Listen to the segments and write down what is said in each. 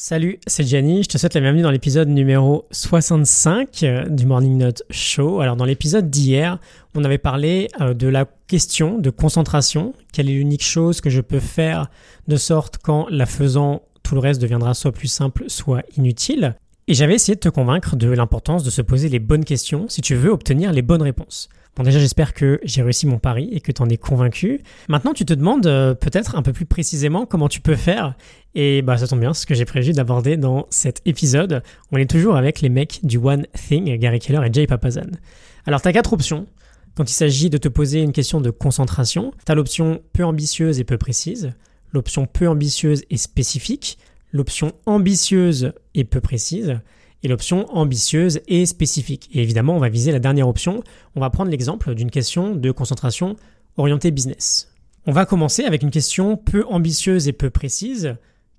Salut, c'est Gianni, je te souhaite la bienvenue dans l'épisode numéro 65 euh, du Morning Note Show. Alors dans l'épisode d'hier, on avait parlé euh, de la question de concentration, quelle est l'unique chose que je peux faire de sorte qu'en la faisant, tout le reste deviendra soit plus simple, soit inutile? Et j'avais essayé de te convaincre de l'importance de se poser les bonnes questions si tu veux obtenir les bonnes réponses. Déjà j'espère que j'ai réussi mon pari et que tu en es convaincu. Maintenant tu te demandes euh, peut-être un peu plus précisément comment tu peux faire et bah ça tombe bien, ce que j'ai prévu d'aborder dans cet épisode. On est toujours avec les mecs du One Thing, Gary Keller et Jay Papazan. Alors tu as quatre options. Quand il s'agit de te poser une question de concentration, tu as l'option peu ambitieuse et peu précise, l'option peu ambitieuse et spécifique, l'option ambitieuse et peu précise, et l'option ambitieuse et spécifique. Et évidemment, on va viser la dernière option. On va prendre l'exemple d'une question de concentration orientée business. On va commencer avec une question peu ambitieuse et peu précise.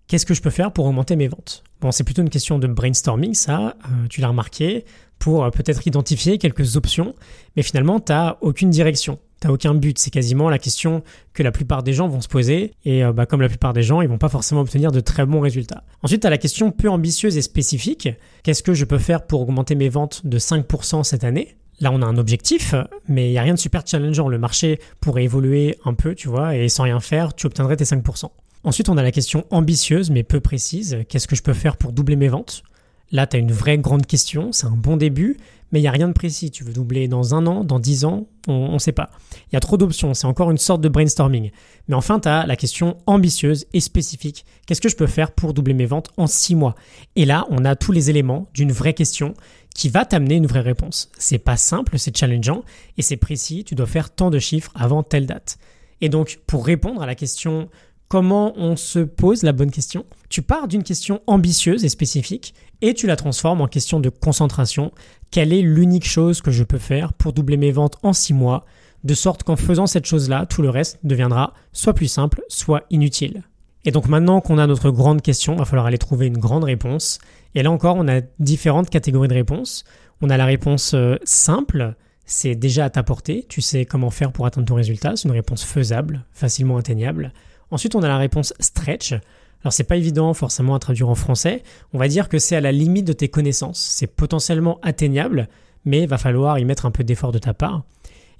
Qu'est-ce que je peux faire pour augmenter mes ventes? Bon, c'est plutôt une question de brainstorming, ça, euh, tu l'as remarqué, pour euh, peut-être identifier quelques options, mais finalement, tu n'as aucune direction. T'as aucun but, c'est quasiment la question que la plupart des gens vont se poser, et euh, bah, comme la plupart des gens, ils vont pas forcément obtenir de très bons résultats. Ensuite, t'as la question peu ambitieuse et spécifique. Qu'est-ce que je peux faire pour augmenter mes ventes de 5% cette année? Là, on a un objectif, mais il n'y a rien de super challengeant. Le marché pourrait évoluer un peu, tu vois, et sans rien faire, tu obtiendrais tes 5%. Ensuite, on a la question ambitieuse, mais peu précise. Qu'est-ce que je peux faire pour doubler mes ventes? Là, tu as une vraie grande question, c'est un bon début, mais il n'y a rien de précis. Tu veux doubler dans un an, dans dix ans, on ne sait pas. Il y a trop d'options, c'est encore une sorte de brainstorming. Mais enfin, tu as la question ambitieuse et spécifique. Qu'est-ce que je peux faire pour doubler mes ventes en six mois? Et là, on a tous les éléments d'une vraie question qui va t'amener une vraie réponse. C'est pas simple, c'est challengeant et c'est précis. Tu dois faire tant de chiffres avant telle date. Et donc, pour répondre à la question comment on se pose la bonne question. Tu pars d'une question ambitieuse et spécifique et tu la transformes en question de concentration. Quelle est l'unique chose que je peux faire pour doubler mes ventes en 6 mois, de sorte qu'en faisant cette chose-là, tout le reste deviendra soit plus simple, soit inutile. Et donc maintenant qu'on a notre grande question, il va falloir aller trouver une grande réponse. Et là encore, on a différentes catégories de réponses. On a la réponse euh, simple, c'est déjà à ta portée, tu sais comment faire pour atteindre ton résultat, c'est une réponse faisable, facilement atteignable. Ensuite, on a la réponse stretch. Alors c'est pas évident forcément à traduire en français. On va dire que c'est à la limite de tes connaissances. C'est potentiellement atteignable, mais il va falloir y mettre un peu d'effort de ta part.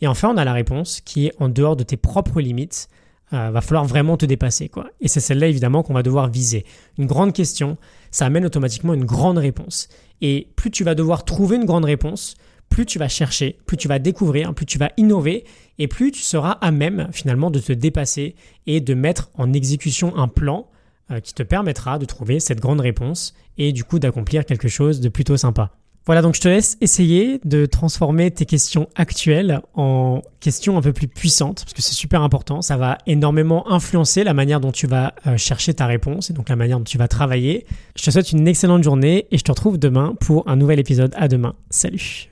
Et enfin, on a la réponse qui est en dehors de tes propres limites. Euh, va falloir vraiment te dépasser quoi. Et c'est celle-là évidemment qu'on va devoir viser. Une grande question, ça amène automatiquement une grande réponse. Et plus tu vas devoir trouver une grande réponse, plus tu vas chercher, plus tu vas découvrir, plus tu vas innover et plus tu seras à même finalement de te dépasser et de mettre en exécution un plan euh, qui te permettra de trouver cette grande réponse et du coup d'accomplir quelque chose de plutôt sympa. Voilà, donc je te laisse essayer de transformer tes questions actuelles en questions un peu plus puissantes, parce que c'est super important, ça va énormément influencer la manière dont tu vas euh, chercher ta réponse et donc la manière dont tu vas travailler. Je te souhaite une excellente journée et je te retrouve demain pour un nouvel épisode. À demain. Salut